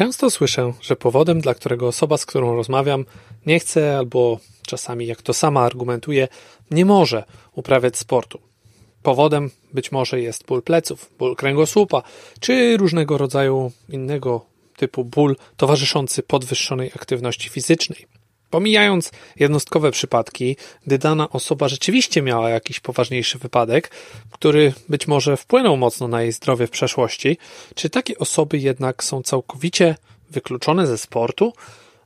Często słyszę, że powodem, dla którego osoba, z którą rozmawiam, nie chce albo czasami, jak to sama argumentuje, nie może uprawiać sportu. Powodem być może jest ból pleców, ból kręgosłupa, czy różnego rodzaju innego typu ból towarzyszący podwyższonej aktywności fizycznej. Pomijając jednostkowe przypadki, gdy dana osoba rzeczywiście miała jakiś poważniejszy wypadek, który być może wpłynął mocno na jej zdrowie w przeszłości, czy takie osoby jednak są całkowicie wykluczone ze sportu?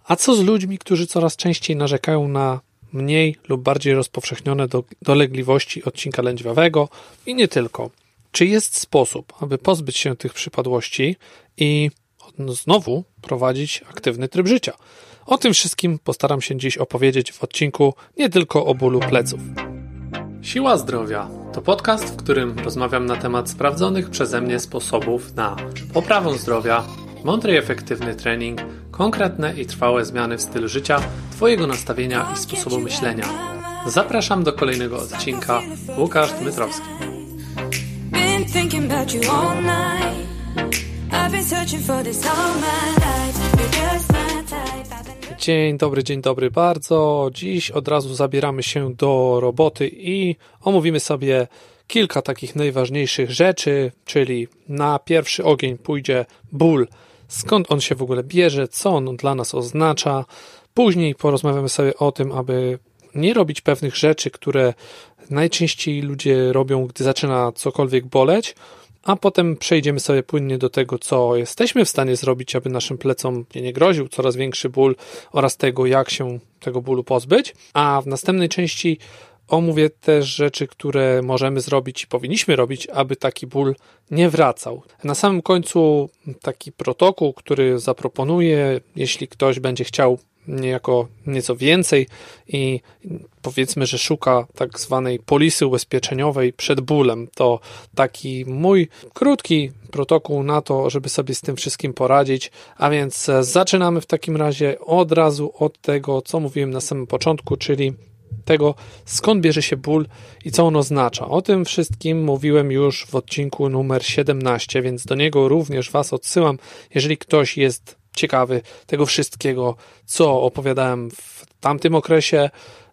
A co z ludźmi, którzy coraz częściej narzekają na mniej lub bardziej rozpowszechnione do, dolegliwości odcinka lędźwiowego i nie tylko? Czy jest sposób, aby pozbyć się tych przypadłości i znowu prowadzić aktywny tryb życia? O tym wszystkim postaram się dziś opowiedzieć w odcinku nie tylko o bólu pleców. Siła Zdrowia to podcast, w którym rozmawiam na temat sprawdzonych przeze mnie sposobów na poprawę zdrowia, mądry i efektywny trening, konkretne i trwałe zmiany w stylu życia, Twojego nastawienia i sposobu myślenia. Zapraszam do kolejnego odcinka. Łukasz Dmytrowski. Dzień dobry, dzień dobry bardzo. Dziś od razu zabieramy się do roboty i omówimy sobie kilka takich najważniejszych rzeczy, czyli na pierwszy ogień pójdzie ból, skąd on się w ogóle bierze, co on dla nas oznacza. Później porozmawiamy sobie o tym, aby nie robić pewnych rzeczy, które najczęściej ludzie robią, gdy zaczyna cokolwiek boleć a potem przejdziemy sobie płynnie do tego, co jesteśmy w stanie zrobić, aby naszym plecom nie groził coraz większy ból oraz tego, jak się tego bólu pozbyć. A w następnej części omówię też rzeczy, które możemy zrobić i powinniśmy robić, aby taki ból nie wracał. Na samym końcu taki protokół, który zaproponuję, jeśli ktoś będzie chciał niejako nieco więcej i powiedzmy, że szuka tak zwanej polisy ubezpieczeniowej przed bólem. To taki mój krótki protokół na to, żeby sobie z tym wszystkim poradzić. A więc zaczynamy w takim razie od razu od tego, co mówiłem na samym początku, czyli tego, skąd bierze się ból i co on oznacza. O tym wszystkim mówiłem już w odcinku numer 17, więc do niego również Was odsyłam, jeżeli ktoś jest ciekawy tego wszystkiego, co opowiadałem w tamtym okresie.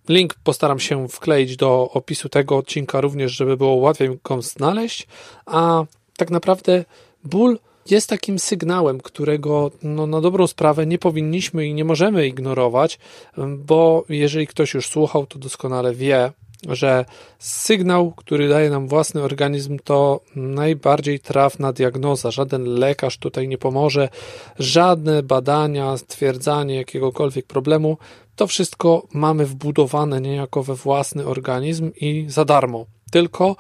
Link postaram się wkleić do opisu tego odcinka również, żeby było łatwiej go znaleźć. A tak naprawdę ból jest takim sygnałem, którego no, na dobrą sprawę nie powinniśmy i nie możemy ignorować, bo jeżeli ktoś już słuchał, to doskonale wie, że sygnał, który daje nam własny organizm, to najbardziej trafna diagnoza. Żaden lekarz tutaj nie pomoże, żadne badania, stwierdzanie jakiegokolwiek problemu. To wszystko mamy wbudowane niejako we własny organizm i za darmo. Tylko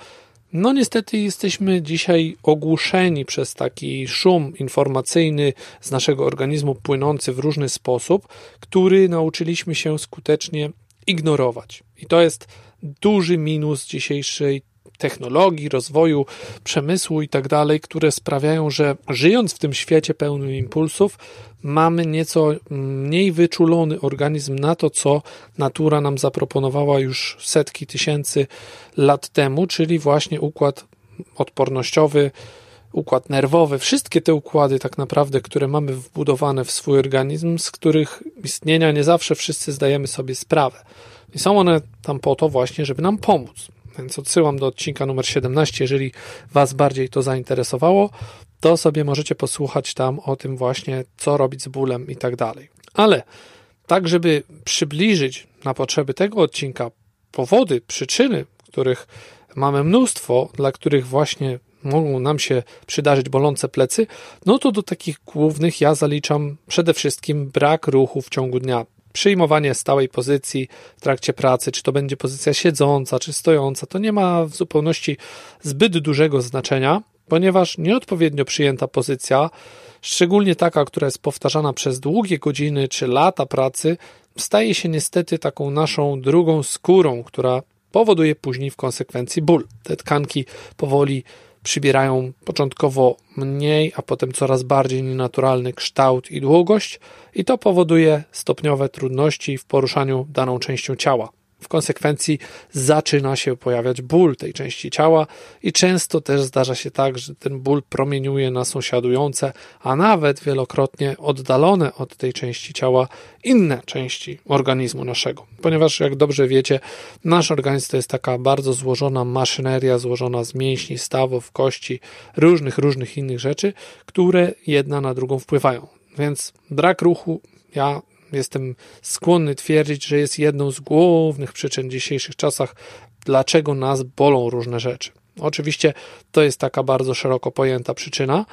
no niestety jesteśmy dzisiaj ogłuszeni przez taki szum informacyjny z naszego organizmu płynący w różny sposób, który nauczyliśmy się skutecznie ignorować. I to jest duży minus dzisiejszej technologii, rozwoju, przemysłu i tak dalej, które sprawiają, że żyjąc w tym świecie pełnym impulsów, mamy nieco mniej wyczulony organizm na to, co natura nam zaproponowała już setki tysięcy lat temu, czyli właśnie układ odpornościowy, układ nerwowy, wszystkie te układy tak naprawdę, które mamy wbudowane w swój organizm, z których istnienia nie zawsze wszyscy zdajemy sobie sprawę. I są one tam po to właśnie, żeby nam pomóc. Więc odsyłam do odcinka numer 17, jeżeli Was bardziej to zainteresowało, to sobie możecie posłuchać tam o tym właśnie, co robić z bólem i tak dalej. Ale tak, żeby przybliżyć na potrzeby tego odcinka powody, przyczyny, których mamy mnóstwo, dla których właśnie mogą nam się przydarzyć bolące plecy, no to do takich głównych ja zaliczam przede wszystkim brak ruchu w ciągu dnia przyjmowanie stałej pozycji w trakcie pracy, czy to będzie pozycja siedząca, czy stojąca, to nie ma w zupełności zbyt dużego znaczenia, ponieważ nieodpowiednio przyjęta pozycja, szczególnie taka, która jest powtarzana przez długie godziny czy lata pracy, staje się niestety taką naszą drugą skórą, która powoduje później w konsekwencji ból. Te tkanki powoli przybierają początkowo mniej, a potem coraz bardziej nienaturalny kształt i długość, i to powoduje stopniowe trudności w poruszaniu daną częścią ciała. W konsekwencji zaczyna się pojawiać ból tej części ciała i często też zdarza się tak, że ten ból promieniuje na sąsiadujące, a nawet wielokrotnie oddalone od tej części ciała inne części organizmu naszego. Ponieważ, jak dobrze wiecie, nasz organizm to jest taka bardzo złożona maszyneria, złożona z mięśni, stawów, kości, różnych, różnych innych rzeczy, które jedna na drugą wpływają. Więc brak ruchu, ja jestem skłonny twierdzić, że jest jedną z głównych przyczyn w dzisiejszych czasach, dlaczego nas bolą różne rzeczy. Oczywiście to jest taka bardzo szeroko pojęta przyczyna,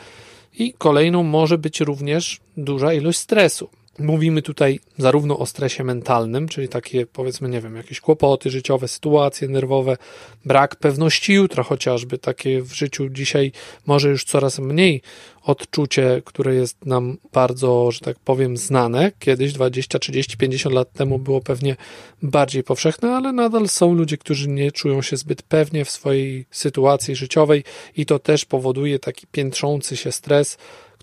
i kolejną może być również duża ilość stresu. Mówimy tutaj zarówno o stresie mentalnym, czyli takie powiedzmy, nie wiem, jakieś kłopoty życiowe, sytuacje nerwowe, brak pewności jutra chociażby, takie w życiu dzisiaj może już coraz mniej odczucie, które jest nam bardzo, że tak powiem, znane. Kiedyś 20, 30, 50 lat temu było pewnie bardziej powszechne, ale nadal są ludzie, którzy nie czują się zbyt pewnie w swojej sytuacji życiowej i to też powoduje taki piętrzący się stres,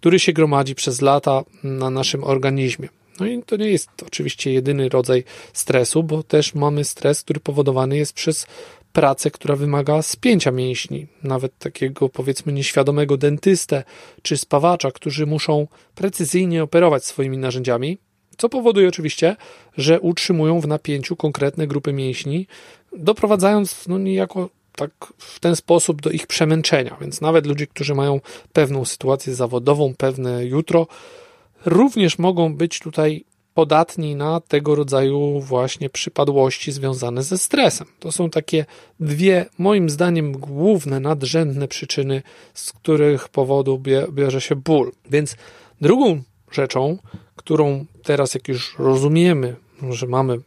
który się gromadzi przez lata na naszym organizmie. No i to nie jest oczywiście jedyny rodzaj stresu, bo też mamy stres, który powodowany jest przez pracę, która wymaga spięcia mięśni, nawet takiego powiedzmy nieświadomego dentystę czy spawacza, którzy muszą precyzyjnie operować swoimi narzędziami, co powoduje oczywiście, że utrzymują w napięciu konkretne grupy mięśni, doprowadzając no niejako tak w ten sposób do ich przemęczenia. Więc nawet ludzie, którzy mają pewną sytuację zawodową, pewne jutro, również mogą być tutaj podatni na tego rodzaju właśnie przypadłości związane ze stresem. To są takie dwie, moim zdaniem, główne, nadrzędne przyczyny, z których powodu bierze się ból. Więc drugą rzeczą, którą teraz, jak już rozumiemy, że mamy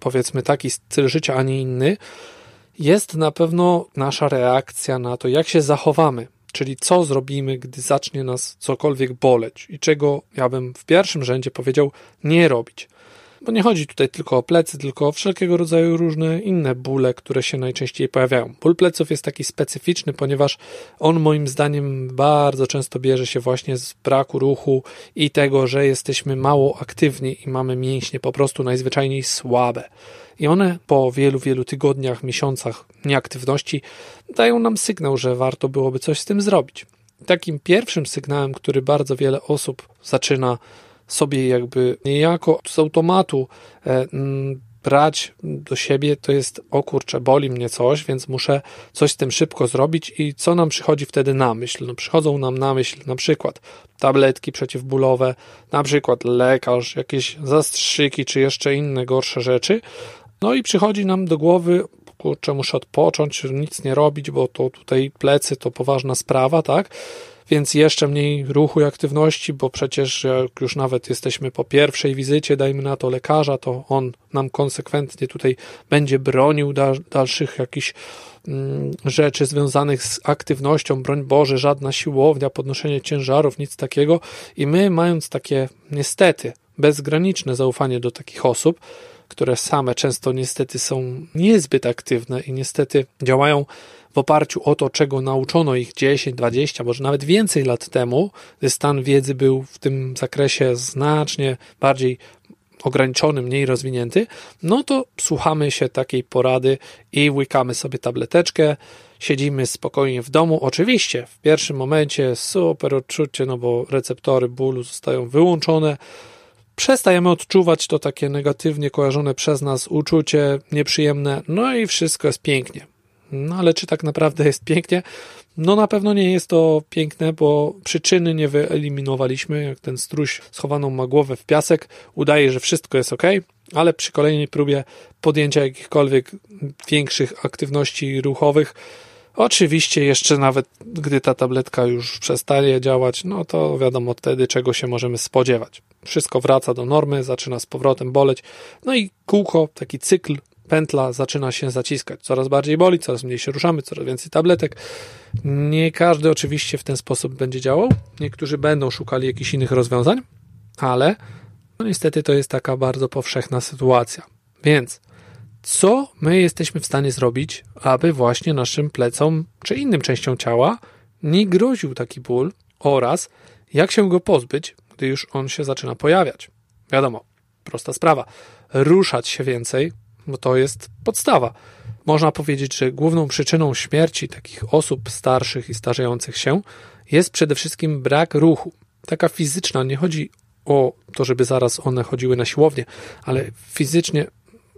powiedzmy taki styl życia, a nie inny, jest na pewno nasza reakcja na to, jak się zachowamy, czyli co zrobimy, gdy zacznie nas cokolwiek boleć i czego ja bym w pierwszym rzędzie powiedział nie robić. Bo nie chodzi tutaj tylko o plecy, tylko o wszelkiego rodzaju różne inne bóle, które się najczęściej pojawiają. Ból pleców jest taki specyficzny, ponieważ on moim zdaniem bardzo często bierze się właśnie z braku ruchu i tego, że jesteśmy mało aktywni i mamy mięśnie po prostu najzwyczajniej słabe. I one po wielu, wielu tygodniach, miesiącach nieaktywności dają nam sygnał, że warto byłoby coś z tym zrobić. Takim pierwszym sygnałem, który bardzo wiele osób zaczyna sobie jakby niejako z automatu e, brać do siebie, to jest o kurczę, boli mnie coś, więc muszę coś z tym szybko zrobić i co nam przychodzi wtedy na myśl? No przychodzą nam na myśl na przykład tabletki przeciwbólowe, na przykład lekarz, jakieś zastrzyki czy jeszcze inne gorsze rzeczy, no i przychodzi nam do głowy, kurczę, muszę odpocząć, nic nie robić, bo to tutaj plecy to poważna sprawa, tak? Więc jeszcze mniej ruchu i aktywności, bo przecież jak już nawet jesteśmy po pierwszej wizycie, dajmy na to lekarza, to on nam konsekwentnie tutaj będzie bronił dalszych jakichś mm, rzeczy związanych z aktywnością, broń Boże, żadna siłownia, podnoszenie ciężarów, nic takiego. I my, mając takie niestety bezgraniczne zaufanie do takich osób, które same często niestety są niezbyt aktywne i niestety działają w oparciu o to, czego nauczono ich 10, 20, może nawet więcej lat temu, gdy stan wiedzy był w tym zakresie znacznie bardziej ograniczony, mniej rozwinięty, no to słuchamy się takiej porady i łykamy sobie tableteczkę, siedzimy spokojnie w domu. Oczywiście w pierwszym momencie super odczucie, no bo receptory bólu zostają wyłączone, przestajemy odczuwać to takie negatywnie kojarzone przez nas uczucie nieprzyjemne, no i wszystko jest pięknie. No ale czy tak naprawdę jest pięknie? No na pewno nie jest to piękne, bo przyczyny nie wyeliminowaliśmy, jak ten struś schowaną ma głowę w piasek, udaje, że wszystko jest ok, ale przy kolejnej próbie podjęcia jakichkolwiek większych aktywności ruchowych Oczywiście jeszcze nawet gdy ta tabletka już przestaje działać, no to wiadomo wtedy czego się możemy spodziewać. Wszystko wraca do normy, zaczyna z powrotem boleć, no i kółko, taki cykl, pętla zaczyna się zaciskać. Coraz bardziej boli, coraz mniej się ruszamy, coraz więcej tabletek. Nie każdy oczywiście w ten sposób będzie działał. Niektórzy będą szukali jakichś innych rozwiązań, ale no niestety to jest taka bardzo powszechna sytuacja. Więc co my jesteśmy w stanie zrobić, aby właśnie naszym plecom czy innym częściom ciała nie groził taki ból oraz jak się go pozbyć, gdy już on się zaczyna pojawiać. Wiadomo, prosta sprawa. Ruszać się więcej, bo to jest podstawa. Można powiedzieć, że główną przyczyną śmierci takich osób starszych i starzejących się jest przede wszystkim brak ruchu. Taka fizyczna, nie chodzi o to, żeby zaraz one chodziły na siłownię, ale fizycznie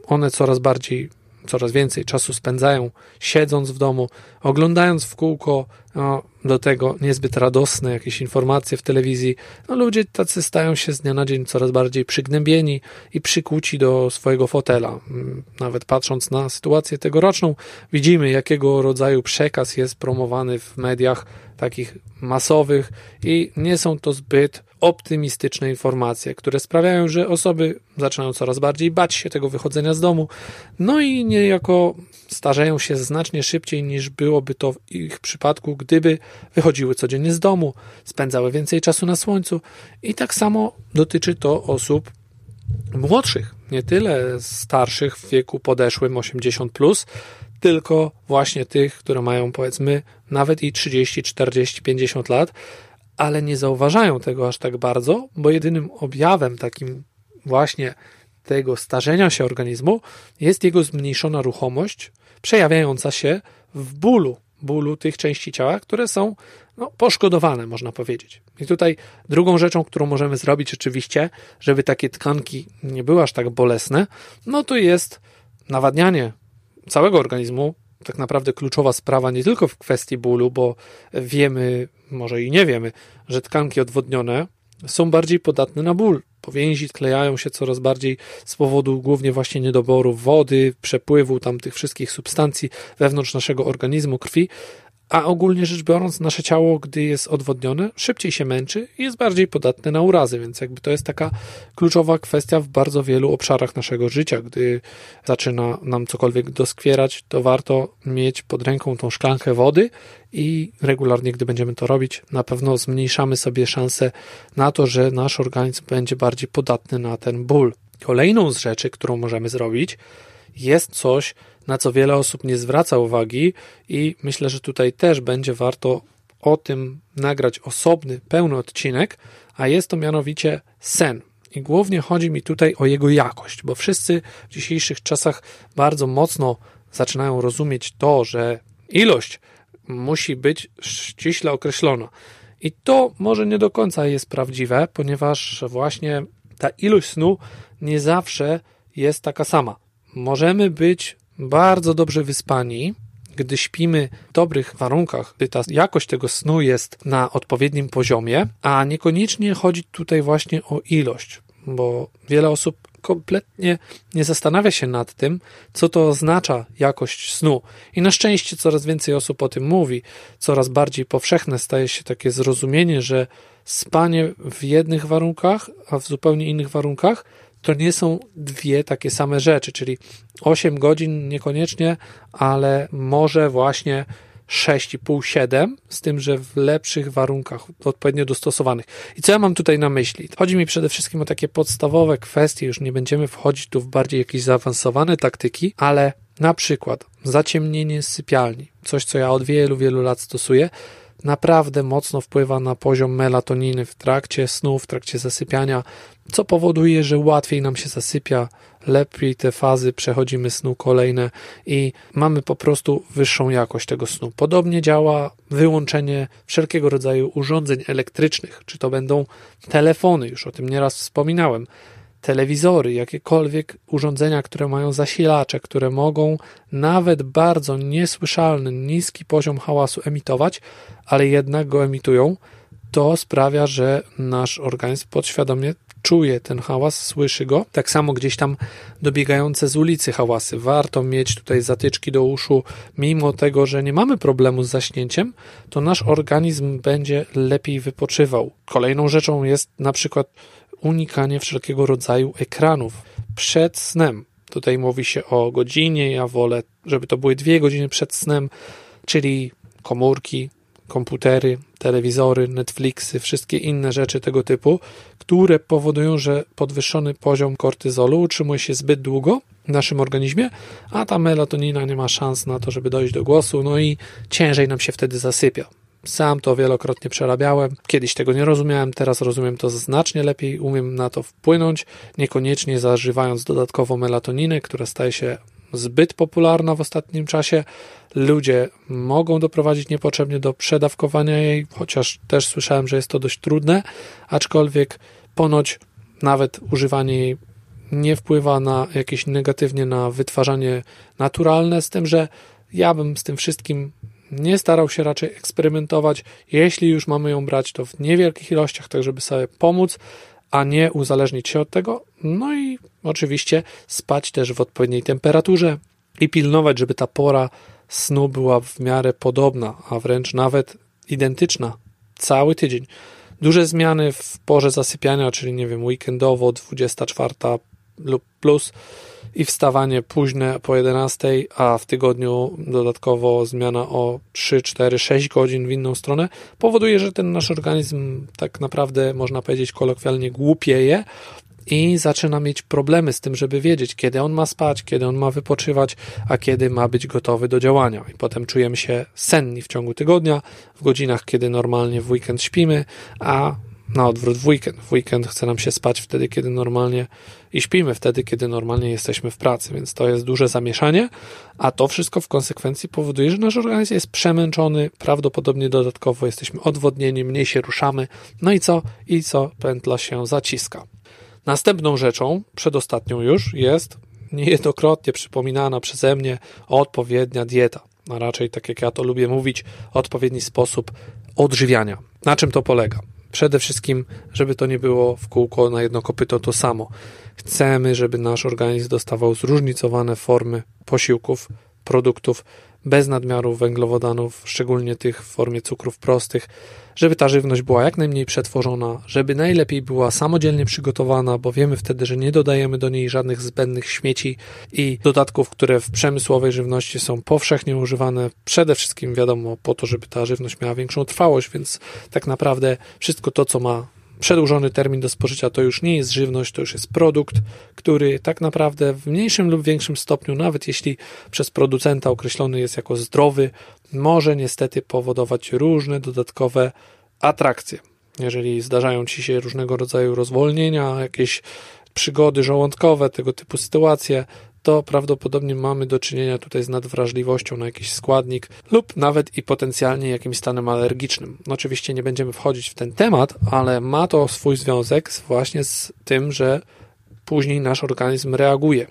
one coraz bardziej coraz więcej czasu spędzają siedząc w domu, oglądając w kółko no, do tego niezbyt radosne jakieś informacje w telewizji. No, ludzie tacy stają się z dnia na dzień coraz bardziej przygnębieni i przykuci do swojego fotela. Mm, nawet patrząc na sytuację tegoroczną, widzimy, jakiego rodzaju przekaz jest promowany w mediach takich masowych i nie są to zbyt optymistyczne informacje, które sprawiają, że osoby zaczynają coraz bardziej bać się tego wychodzenia z domu, no i niejako starzeją się znacznie szybciej niż byłoby to w ich przypadku, gdyby wychodziły codziennie z domu, spędzały więcej czasu na słońcu. I tak samo dotyczy to osób młodszych, nie tyle starszych w wieku podeszłym 80 plus, tylko właśnie tych, które mają powiedzmy nawet i 30, 40, 50 lat, ale nie zauważają tego aż tak bardzo, bo jedynym objawem takim właśnie tego starzenia się organizmu jest jego zmniejszona ruchomość, przejawiająca się w bólu, bólu tych części ciała, które są no, poszkodowane, można powiedzieć. I tutaj drugą rzeczą, którą możemy zrobić oczywiście, żeby takie tkanki nie były aż tak bolesne, no to jest nawadnianie całego organizmu tak naprawdę kluczowa sprawa nie tylko w kwestii bólu, bo wiemy, może i nie wiemy, że tkanki odwodnione są bardziej podatne na ból. Powięzi klejają się coraz bardziej z powodu głównie właśnie niedoboru wody, przepływu tam tych wszystkich substancji wewnątrz naszego organizmu, krwi, a ogólnie rzecz biorąc, nasze ciało, gdy jest odwodnione, szybciej się męczy i jest bardziej podatne na urazy, więc jakby to jest taka kluczowa kwestia w bardzo wielu obszarach naszego życia. Gdy zaczyna nam cokolwiek doskwierać, to warto mieć pod ręką tą szklankę wody i regularnie, gdy będziemy to robić, na pewno zmniejszamy sobie szanse na to, że nasz organizm będzie bardziej podatny na ten ból. Kolejną z rzeczy, którą możemy zrobić, jest coś, na co wiele osób nie zwraca uwagi, i myślę, że tutaj też będzie warto o tym nagrać osobny, pełny odcinek, a jest to mianowicie sen. I głównie chodzi mi tutaj o jego jakość, bo wszyscy w dzisiejszych czasach bardzo mocno zaczynają rozumieć to, że ilość musi być ściśle określona. I to może nie do końca jest prawdziwe, ponieważ właśnie ta ilość snu nie zawsze jest taka sama. Możemy być bardzo dobrze wyspani, gdy śpimy w dobrych warunkach, gdy ta jakość tego snu jest na odpowiednim poziomie, a niekoniecznie chodzi tutaj właśnie o ilość, bo wiele osób kompletnie nie zastanawia się nad tym, co to oznacza jakość snu. I na szczęście coraz więcej osób o tym mówi, coraz bardziej powszechne staje się takie zrozumienie, że spanie w jednych warunkach, a w zupełnie innych warunkach to nie są dwie takie same rzeczy, czyli 8 godzin niekoniecznie, ale może właśnie 6,5-7, z tym, że w lepszych warunkach, odpowiednio dostosowanych. I co ja mam tutaj na myśli? Chodzi mi przede wszystkim o takie podstawowe kwestie, już nie będziemy wchodzić tu w bardziej jakieś zaawansowane taktyki, ale na przykład zaciemnienie sypialni, coś co ja od wielu, wielu lat stosuję, naprawdę mocno wpływa na poziom melatoniny w trakcie snu, w trakcie zasypiania, co powoduje, że łatwiej nam się zasypia, lepiej te fazy przechodzimy snu kolejne i mamy po prostu wyższą jakość tego snu. Podobnie działa wyłączenie wszelkiego rodzaju urządzeń elektrycznych, czy to będą telefony, już o tym nieraz wspominałem, telewizory, jakiekolwiek urządzenia, które mają zasilacze, które mogą nawet bardzo niesłyszalny, niski poziom hałasu emitować, ale jednak go emitują, to sprawia, że nasz organizm podświadomie czuje ten hałas, słyszy go. Tak samo gdzieś tam dobiegające z ulicy hałasy. Warto mieć tutaj zatyczki do uszu, mimo tego, że nie mamy problemu z zaśnięciem, to nasz organizm będzie lepiej wypoczywał. Kolejną rzeczą jest na przykład unikanie wszelkiego rodzaju ekranów przed snem. Tutaj mówi się o godzinie, ja wolę, żeby to były dwie godziny przed snem, czyli komórki, komputery, telewizory, Netflixy, wszystkie inne rzeczy tego typu, które powodują, że podwyższony poziom kortyzolu utrzymuje się zbyt długo w naszym organizmie, a ta melatonina nie ma szans na to, żeby dojść do głosu, no i ciężej nam się wtedy zasypia. Sam to wielokrotnie przerabiałem. Kiedyś tego nie rozumiałem, teraz rozumiem to znacznie lepiej, umiem na to wpłynąć, niekoniecznie zażywając dodatkowo melatoniny, która staje się zbyt popularna w ostatnim czasie. Ludzie mogą doprowadzić niepotrzebnie do przedawkowania jej, chociaż też słyszałem, że jest to dość trudne, aczkolwiek ponoć nawet używanie jej nie wpływa na jakieś negatywnie na wytwarzanie naturalne, z tym, że ja bym z tym wszystkim nie starał się raczej eksperymentować. Jeśli już mamy ją brać, to w niewielkich ilościach, tak żeby sobie pomóc, a nie uzależnić się od tego. No i oczywiście spać też w odpowiedniej temperaturze i pilnować, żeby ta pora snu była w miarę podobna, a wręcz nawet identyczna cały tydzień. Duże zmiany w porze zasypiania, czyli nie wiem, weekendowo 24 lub plus i wstawanie późne po 11, a w tygodniu dodatkowo zmiana o 3, 4, 6 godzin w inną stronę, powoduje, że ten nasz organizm tak naprawdę, można powiedzieć kolokwialnie, głupieje i zaczyna mieć problemy z tym, żeby wiedzieć, kiedy on ma spać, kiedy on ma wypoczywać, a kiedy ma być gotowy do działania. I potem czujemy się senni w ciągu tygodnia, w godzinach, kiedy normalnie w weekend śpimy, a na odwrót w weekend. W weekend chce nam się spać wtedy, kiedy normalnie i śpimy wtedy, kiedy normalnie jesteśmy w pracy, więc to jest duże zamieszanie, a to wszystko w konsekwencji powoduje, że nasz organizm jest przemęczony, prawdopodobnie dodatkowo jesteśmy odwodnieni, mniej się ruszamy, no i co? I co? Pętla się zaciska. Następną rzeczą, przedostatnią już, jest niejednokrotnie przypominana przeze mnie odpowiednia dieta, a raczej, tak jak ja to lubię mówić, odpowiedni sposób odżywiania. Na czym to polega? Przede wszystkim, żeby to nie było w kółko na jedno kopyto to samo. Chcemy, żeby nasz organizm dostawał zróżnicowane formy posiłków, produktów bez nadmiaru węglowodanów, szczególnie tych w formie cukrów prostych, żeby ta żywność była jak najmniej przetworzona, żeby najlepiej była samodzielnie przygotowana, bo wiemy wtedy, że nie dodajemy do niej żadnych zbędnych śmieci i dodatków, które w przemysłowej żywności są powszechnie używane, przede wszystkim wiadomo po to, żeby ta żywność miała większą trwałość, więc tak naprawdę wszystko to, co ma przedłużony termin do spożycia to już nie jest żywność, to już jest produkt, który tak naprawdę w mniejszym lub większym stopniu, nawet jeśli przez producenta określony jest jako zdrowy, może niestety powodować różne dodatkowe atrakcje. Jeżeli zdarzają ci się różnego rodzaju rozwolnienia, jakieś przygody żołądkowe, tego typu sytuacje, to prawdopodobnie mamy do czynienia tutaj z nadwrażliwością na jakiś składnik lub nawet i potencjalnie jakimś stanem alergicznym. No, oczywiście nie będziemy wchodzić w ten temat, ale ma to swój związek właśnie z tym, że później nasz organizm reaguje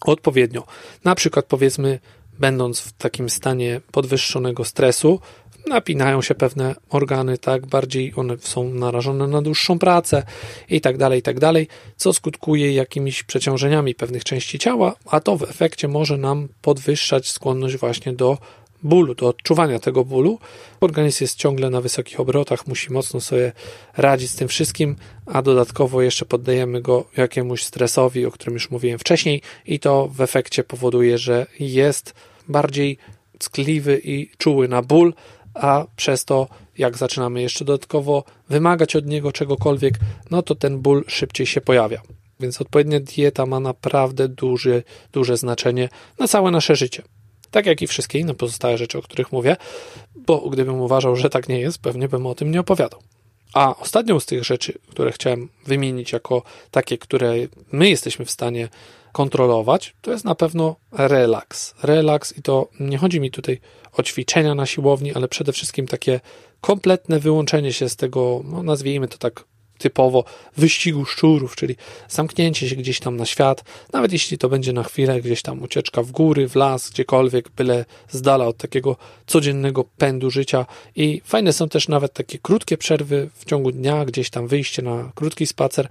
odpowiednio. Na przykład powiedzmy, będąc w takim stanie podwyższonego stresu, napinają się pewne organy, tak, bardziej one są narażone na dłuższą pracę i tak dalej, i tak dalej, co skutkuje jakimiś przeciążeniami pewnych części ciała, a to w efekcie może nam podwyższać skłonność właśnie do bólu, do odczuwania tego bólu. Organizm jest ciągle na wysokich obrotach, musi mocno sobie radzić z tym wszystkim, a dodatkowo jeszcze poddajemy go jakiemuś stresowi, o którym już mówiłem wcześniej, i to w efekcie powoduje, że jest bardziej ckliwy i czuły na ból, a przez to, jak zaczynamy jeszcze dodatkowo wymagać od niego czegokolwiek, no to ten ból szybciej się pojawia. Więc odpowiednia dieta ma naprawdę duże, duże znaczenie na całe nasze życie. Tak jak i wszystkie inne pozostałe rzeczy, o których mówię, bo gdybym uważał, że tak nie jest, pewnie bym o tym nie opowiadał. A ostatnią z tych rzeczy, które chciałem wymienić jako takie, które my jesteśmy w stanie kontrolować, to jest na pewno relaks. Relaks i to nie chodzi mi tutaj o ćwiczenia na siłowni, ale przede wszystkim takie kompletne wyłączenie się z tego, no nazwijmy to tak typowo wyścigu szczurów, czyli zamknięcie się gdzieś tam na świat, nawet jeśli to będzie na chwilę gdzieś tam ucieczka w góry, w las, gdziekolwiek, byle z dala od takiego codziennego pędu życia. I fajne są też nawet takie krótkie przerwy w ciągu dnia, gdzieś tam wyjście na krótki spacer,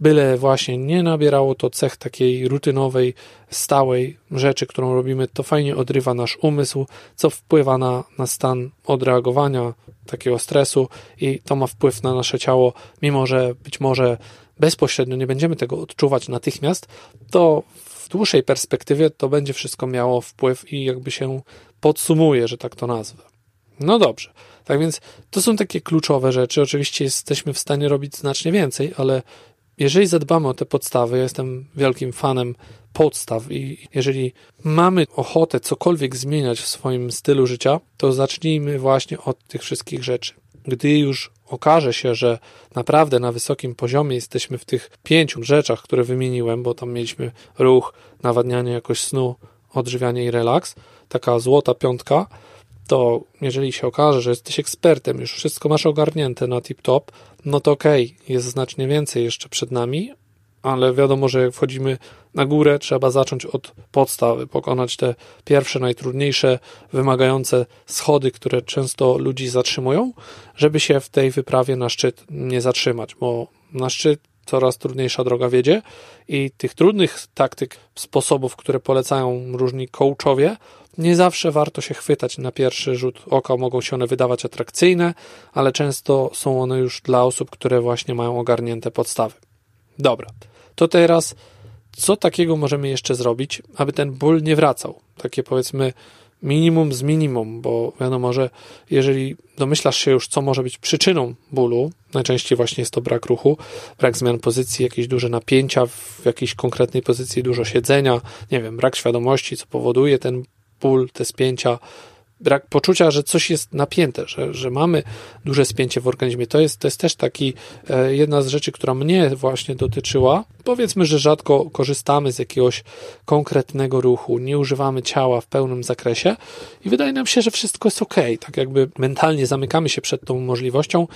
byle właśnie nie nabierało to cech takiej rutynowej, stałej rzeczy, którą robimy, to fajnie odrywa nasz umysł, co wpływa na, na stan odreagowania takiego stresu i to ma wpływ na nasze ciało, mimo że być może bezpośrednio nie będziemy tego odczuwać natychmiast, to w dłuższej perspektywie to będzie wszystko miało wpływ i jakby się podsumuje, że tak to nazwę. No dobrze. Tak więc to są takie kluczowe rzeczy. Oczywiście jesteśmy w stanie robić znacznie więcej, ale jeżeli zadbamy o te podstawy, ja jestem wielkim fanem podstaw i jeżeli mamy ochotę cokolwiek zmieniać w swoim stylu życia, to zacznijmy właśnie od tych wszystkich rzeczy. Gdy już okaże się, że naprawdę na wysokim poziomie jesteśmy w tych pięciu rzeczach, które wymieniłem, bo tam mieliśmy ruch, nawadnianie jakoś snu, odżywianie i relaks, taka złota piątka, to jeżeli się okaże, że jesteś ekspertem, już wszystko masz ogarnięte na tip-top, no to okej, okay, jest znacznie więcej jeszcze przed nami, ale wiadomo, że jak wchodzimy na górę, trzeba zacząć od podstawy, pokonać te pierwsze, najtrudniejsze, wymagające schody, które często ludzi zatrzymują, żeby się w tej wyprawie na szczyt nie zatrzymać, bo na szczyt coraz trudniejsza droga wiedzie i tych trudnych taktyk, sposobów, które polecają różni coachowie, nie zawsze warto się chwytać na pierwszy rzut oka, mogą się one wydawać atrakcyjne, ale często są one już dla osób, które właśnie mają ogarnięte podstawy. Dobra, to teraz co takiego możemy jeszcze zrobić, aby ten ból nie wracał? Takie powiedzmy minimum z minimum, bo wiadomo, że jeżeli domyślasz się już, co może być przyczyną bólu, najczęściej właśnie jest to brak ruchu, brak zmian pozycji, jakieś duże napięcia w jakiejś konkretnej pozycji, dużo siedzenia, nie wiem, brak świadomości, co powoduje ten ból, te spięcia, brak poczucia, że coś jest napięte, że, że mamy duże spięcie w organizmie. To jest, to jest też taki e, jedna z rzeczy, która mnie właśnie dotyczyła. Powiedzmy, że rzadko korzystamy z jakiegoś konkretnego ruchu, nie używamy ciała w pełnym zakresie i wydaje nam się, że wszystko jest ok. Tak jakby mentalnie zamykamy się przed tą możliwością,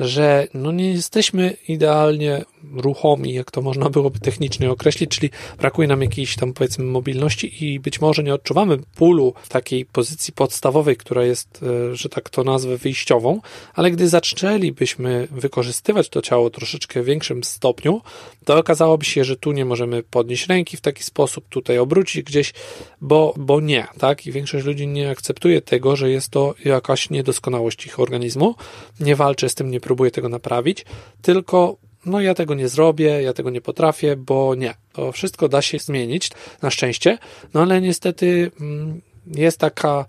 że no nie jesteśmy idealnie ruchomi, jak to można byłoby technicznie określić, czyli brakuje nam jakiejś tam powiedzmy mobilności i być może nie odczuwamy bólu w takiej pozycji podstawowej, która jest, e, że tak to nazwę, wyjściową, ale gdy zaczęlibyśmy wykorzystywać to ciało troszeczkę w większym stopniu, to okazałoby się, że tu nie możemy podnieść ręki w taki sposób, tutaj obrócić gdzieś, bo, bo nie, tak? I większość ludzi nie akceptuje tego, że jest to jakaś niedoskonałość ich organizmu, nie walczy z tym, nie próbuje tego naprawić, tylko no ja tego nie zrobię, ja tego nie potrafię, bo nie. To wszystko da się zmienić, na szczęście, no ale niestety mm, jest taka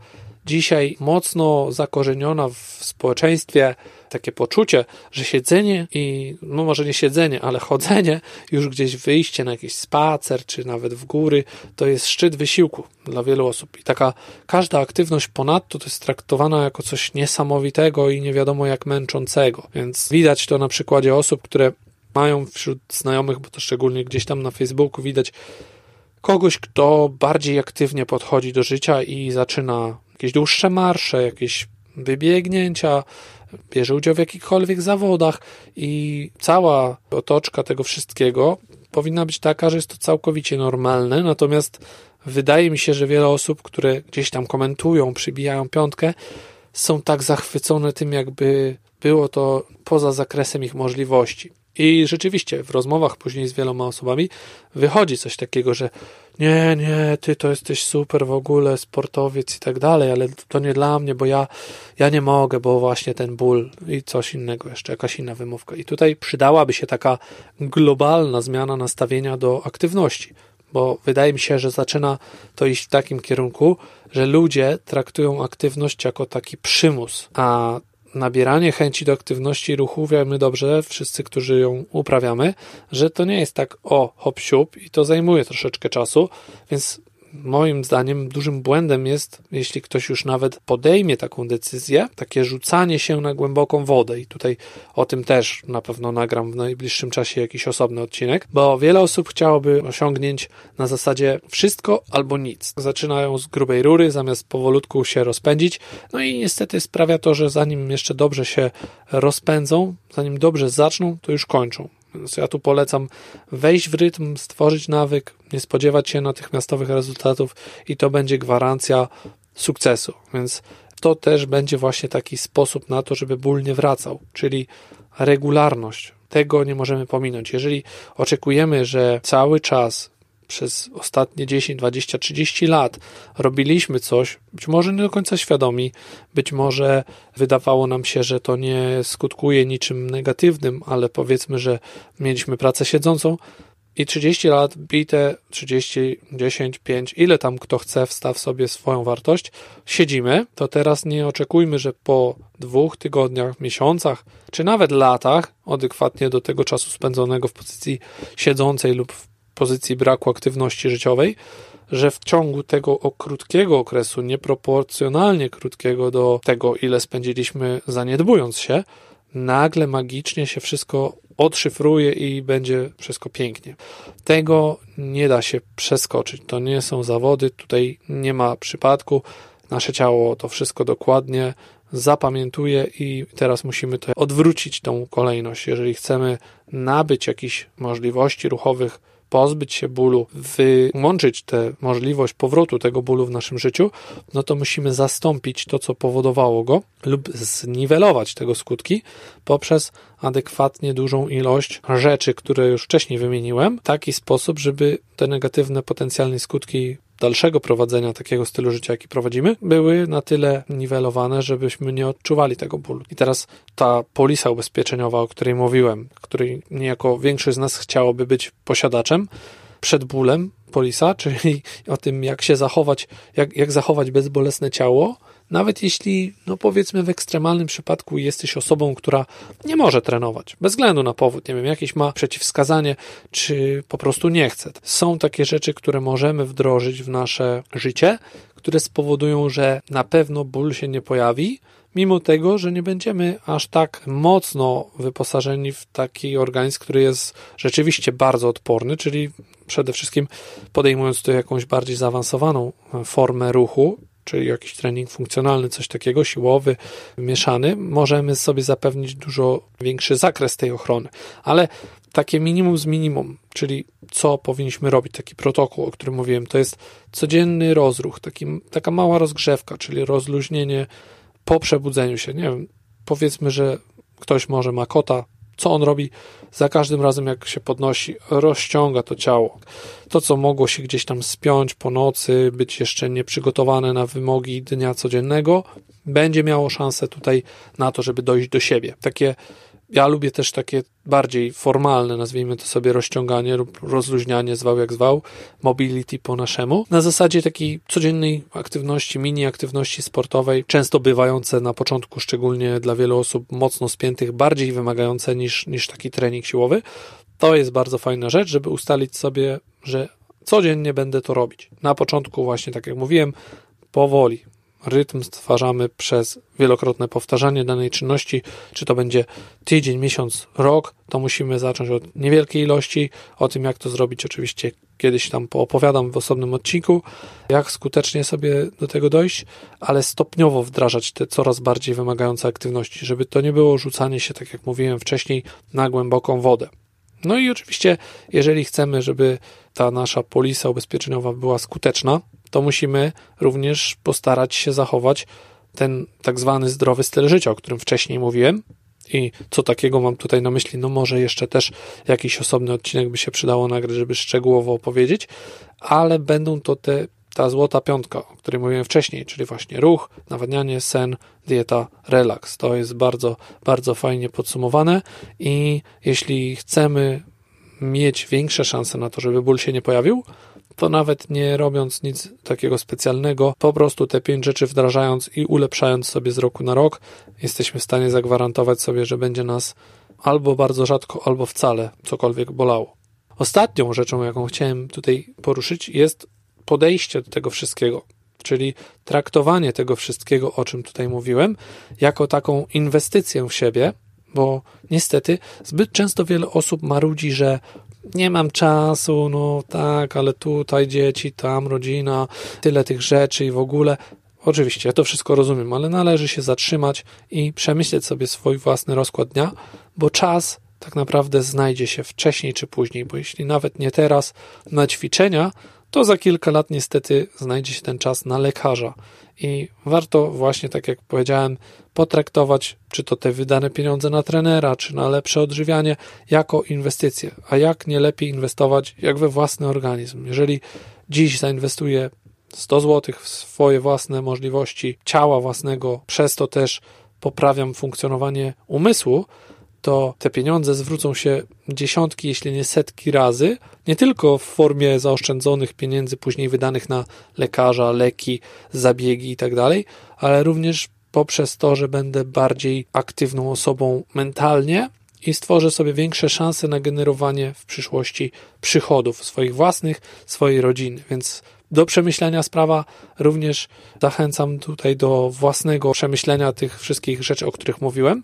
dzisiaj mocno zakorzeniona w społeczeństwie takie poczucie, że siedzenie i, no może nie siedzenie, ale chodzenie, już gdzieś wyjście na jakiś spacer, czy nawet w góry, to jest szczyt wysiłku dla wielu osób. I taka każda aktywność ponadto to jest traktowana jako coś niesamowitego i nie wiadomo jak męczącego. Więc widać to na przykładzie osób, które mają wśród znajomych, bo to szczególnie gdzieś tam na Facebooku widać kogoś, kto bardziej aktywnie podchodzi do życia i zaczyna jakieś dłuższe marsze, jakieś wybiegnięcia, bierze udział w jakichkolwiek zawodach i cała otoczka tego wszystkiego powinna być taka, że jest to całkowicie normalne, natomiast wydaje mi się, że wiele osób, które gdzieś tam komentują, przybijają piątkę, są tak zachwycone tym, jakby było to poza zakresem ich możliwości. I rzeczywiście w rozmowach później z wieloma osobami wychodzi coś takiego, że nie, nie, ty to jesteś super w ogóle, sportowiec i tak dalej, ale to nie dla mnie, bo ja, ja nie mogę, bo właśnie ten ból i coś innego jeszcze, jakaś inna wymówka. I tutaj przydałaby się taka globalna zmiana nastawienia do aktywności, bo wydaje mi się, że zaczyna to iść w takim kierunku, że ludzie traktują aktywność jako taki przymus, a nabieranie chęci do aktywności ruchu, wiemy dobrze, wszyscy, którzy ją uprawiamy, że to nie jest tak o hop siup i to zajmuje troszeczkę czasu, więc moim zdaniem dużym błędem jest, jeśli ktoś już nawet podejmie taką decyzję, takie rzucanie się na głęboką wodę. I tutaj o tym też na pewno nagram w najbliższym czasie jakiś osobny odcinek, bo wiele osób chciałoby osiągnięć na zasadzie wszystko albo nic. Zaczynają z grubej rury, zamiast powolutku się rozpędzić. No i niestety sprawia to, że zanim jeszcze dobrze się rozpędzą, zanim dobrze zaczną, to już kończą. Więc ja tu polecam wejść w rytm, stworzyć nawyk, nie spodziewać się natychmiastowych rezultatów i to będzie gwarancja sukcesu. Więc to też będzie właśnie taki sposób na to, żeby ból nie wracał, czyli regularność. Tego nie możemy pominąć. Jeżeli oczekujemy, że cały czas przez ostatnie 10, 20, 30 lat robiliśmy coś, być może nie do końca świadomi, być może wydawało nam się, że to nie skutkuje niczym negatywnym, ale powiedzmy, że mieliśmy pracę siedzącą i 30 lat bite, 30, 10, 5, ile tam kto chce, wstaw sobie swoją wartość, siedzimy, to teraz nie oczekujmy, że po dwóch tygodniach, miesiącach, czy nawet latach, adekwatnie do tego czasu spędzonego w pozycji siedzącej lub w pozycji braku aktywności życiowej, że w ciągu tego krótkiego okresu, nieproporcjonalnie krótkiego do tego, ile spędziliśmy zaniedbując się, nagle magicznie się wszystko odszyfruje i będzie wszystko pięknie. Tego nie da się przeskoczyć. To nie są zawody, tutaj nie ma przypadku. Nasze ciało to wszystko dokładnie zapamiętuje i teraz musimy to odwrócić tą kolejność. Jeżeli chcemy nabyć jakichś możliwości ruchowych, pozbyć się bólu, wyłączyć tę możliwość powrotu tego bólu w naszym życiu, no to musimy zastąpić to, co powodowało go, lub zniwelować tego skutki poprzez adekwatnie dużą ilość rzeczy, które już wcześniej wymieniłem, w taki sposób, żeby te negatywne potencjalne skutki dalszego prowadzenia takiego stylu życia, jaki prowadzimy, były na tyle niwelowane, żebyśmy nie odczuwali tego bólu. I teraz ta polisa ubezpieczeniowa, o której mówiłem, której niejako większość z nas chciałoby być posiadaczem, przed bólem polisa, czyli o tym, jak się zachować, jak, jak zachować bezbolesne ciało, nawet jeśli, no powiedzmy, w ekstremalnym przypadku jesteś osobą, która nie może trenować, bez względu na powód, nie wiem, jakieś ma przeciwwskazanie, czy po prostu nie chce. Są takie rzeczy, które możemy wdrożyć w nasze życie, które spowodują, że na pewno ból się nie pojawi, mimo tego, że nie będziemy aż tak mocno wyposażeni w taki organizm, który jest rzeczywiście bardzo odporny, czyli przede wszystkim podejmując tu jakąś bardziej zaawansowaną formę ruchu, czyli jakiś trening funkcjonalny, coś takiego, siłowy, mieszany, możemy sobie zapewnić dużo większy zakres tej ochrony. Ale takie minimum z minimum, czyli co powinniśmy robić, taki protokół, o którym mówiłem, to jest codzienny rozruch, taki, taka mała rozgrzewka, czyli rozluźnienie po przebudzeniu się. Nie wiem, powiedzmy, że ktoś może ma kota, co on robi? Za każdym razem, jak się podnosi, rozciąga to ciało. To, co mogło się gdzieś tam spiąć po nocy, być jeszcze nieprzygotowane na wymogi dnia codziennego, będzie miało szansę tutaj na to, żeby dojść do siebie. Takie ja lubię też takie bardziej formalne, nazwijmy to sobie rozciąganie lub rozluźnianie, zwał jak zwał, mobility po naszemu. Na zasadzie takiej codziennej aktywności, mini aktywności sportowej, często bywające na początku, szczególnie dla wielu osób mocno spiętych, bardziej wymagające niż, niż taki trening siłowy. To jest bardzo fajna rzecz, żeby ustalić sobie, że codziennie będę to robić. Na początku, właśnie tak jak mówiłem, powoli, rytm stwarzamy przez wielokrotne powtarzanie danej czynności, czy to będzie tydzień, miesiąc, rok, to musimy zacząć od niewielkiej ilości. O tym, jak to zrobić, oczywiście kiedyś tam poopowiadam w osobnym odcinku, jak skutecznie sobie do tego dojść, ale stopniowo wdrażać te coraz bardziej wymagające aktywności, żeby to nie było rzucanie się, tak jak mówiłem wcześniej, na głęboką wodę. No i oczywiście, jeżeli chcemy, żeby ta nasza polisa ubezpieczeniowa była skuteczna, to musimy również postarać się zachować ten tak zwany zdrowy styl życia, o którym wcześniej mówiłem. I co takiego mam tutaj na myśli? No może jeszcze też jakiś osobny odcinek by się przydało nagrać, żeby szczegółowo opowiedzieć, ale będą to te, ta złota piątka, o której mówiłem wcześniej, czyli właśnie ruch, nawadnianie, sen, dieta, relaks. To jest bardzo, bardzo fajnie podsumowane i jeśli chcemy mieć większe szanse na to, żeby ból się nie pojawił, to nawet nie robiąc nic takiego specjalnego, po prostu te pięć rzeczy wdrażając i ulepszając sobie z roku na rok, jesteśmy w stanie zagwarantować sobie, że będzie nas albo bardzo rzadko, albo wcale cokolwiek bolało. Ostatnią rzeczą, jaką chciałem tutaj poruszyć, jest podejście do tego wszystkiego, czyli traktowanie tego wszystkiego, o czym tutaj mówiłem, jako taką inwestycję w siebie, bo niestety zbyt często wiele osób marudzi, że nie mam czasu, no tak, ale tutaj dzieci, tam rodzina, tyle tych rzeczy i w ogóle. Oczywiście, ja to wszystko rozumiem, ale należy się zatrzymać i przemyśleć sobie swój własny rozkład dnia, bo czas tak naprawdę znajdzie się wcześniej czy później, bo jeśli nawet nie teraz na ćwiczenia, to za kilka lat niestety znajdzie się ten czas na lekarza. I warto właśnie, tak jak powiedziałem, potraktować, czy to te wydane pieniądze na trenera, czy na lepsze odżywianie, jako inwestycje. A jak nie lepiej inwestować, jak we własny organizm? Jeżeli dziś zainwestuję 100 zł w swoje własne możliwości ciała własnego, przez to też poprawiam funkcjonowanie umysłu, to te pieniądze zwrócą się dziesiątki, jeśli nie setki razy, nie tylko w formie zaoszczędzonych pieniędzy później wydanych na lekarza, leki, zabiegi itd., tak ale również poprzez to, że będę bardziej aktywną osobą mentalnie i stworzę sobie większe szanse na generowanie w przyszłości przychodów swoich własnych, swojej rodziny. Więc do przemyślenia sprawa. Również zachęcam tutaj do własnego przemyślenia tych wszystkich rzeczy, o których mówiłem,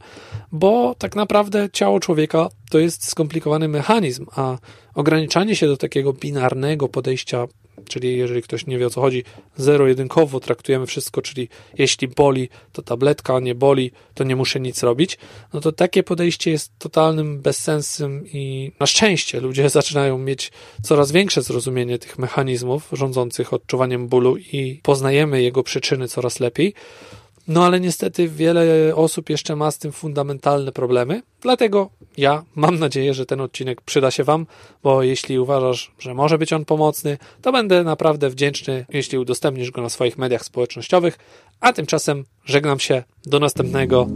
bo tak naprawdę ciało człowieka to jest skomplikowany mechanizm, a ograniczanie się do takiego binarnego podejścia czyli jeżeli ktoś nie wie o co chodzi, zero-jedynkowo traktujemy wszystko, czyli jeśli boli, to tabletka, nie boli, to nie muszę nic robić, no to takie podejście jest totalnym bezsensem i na szczęście ludzie zaczynają mieć coraz większe zrozumienie tych mechanizmów rządzących odczuwaniem bólu i poznajemy jego przyczyny coraz lepiej. No ale niestety wiele osób jeszcze ma z tym fundamentalne problemy, dlatego ja mam nadzieję, że ten odcinek przyda się Wam, bo jeśli uważasz, że może być on pomocny, to będę naprawdę wdzięczny, jeśli udostępnisz go na swoich mediach społecznościowych, a tymczasem żegnam się, do następnego.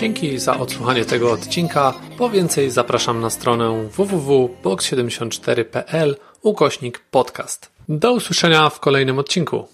Dzięki za odsłuchanie tego odcinka. Po więcej zapraszam na stronę www.box74.pl ukośnik podcast. Do usłyszenia w kolejnym odcinku.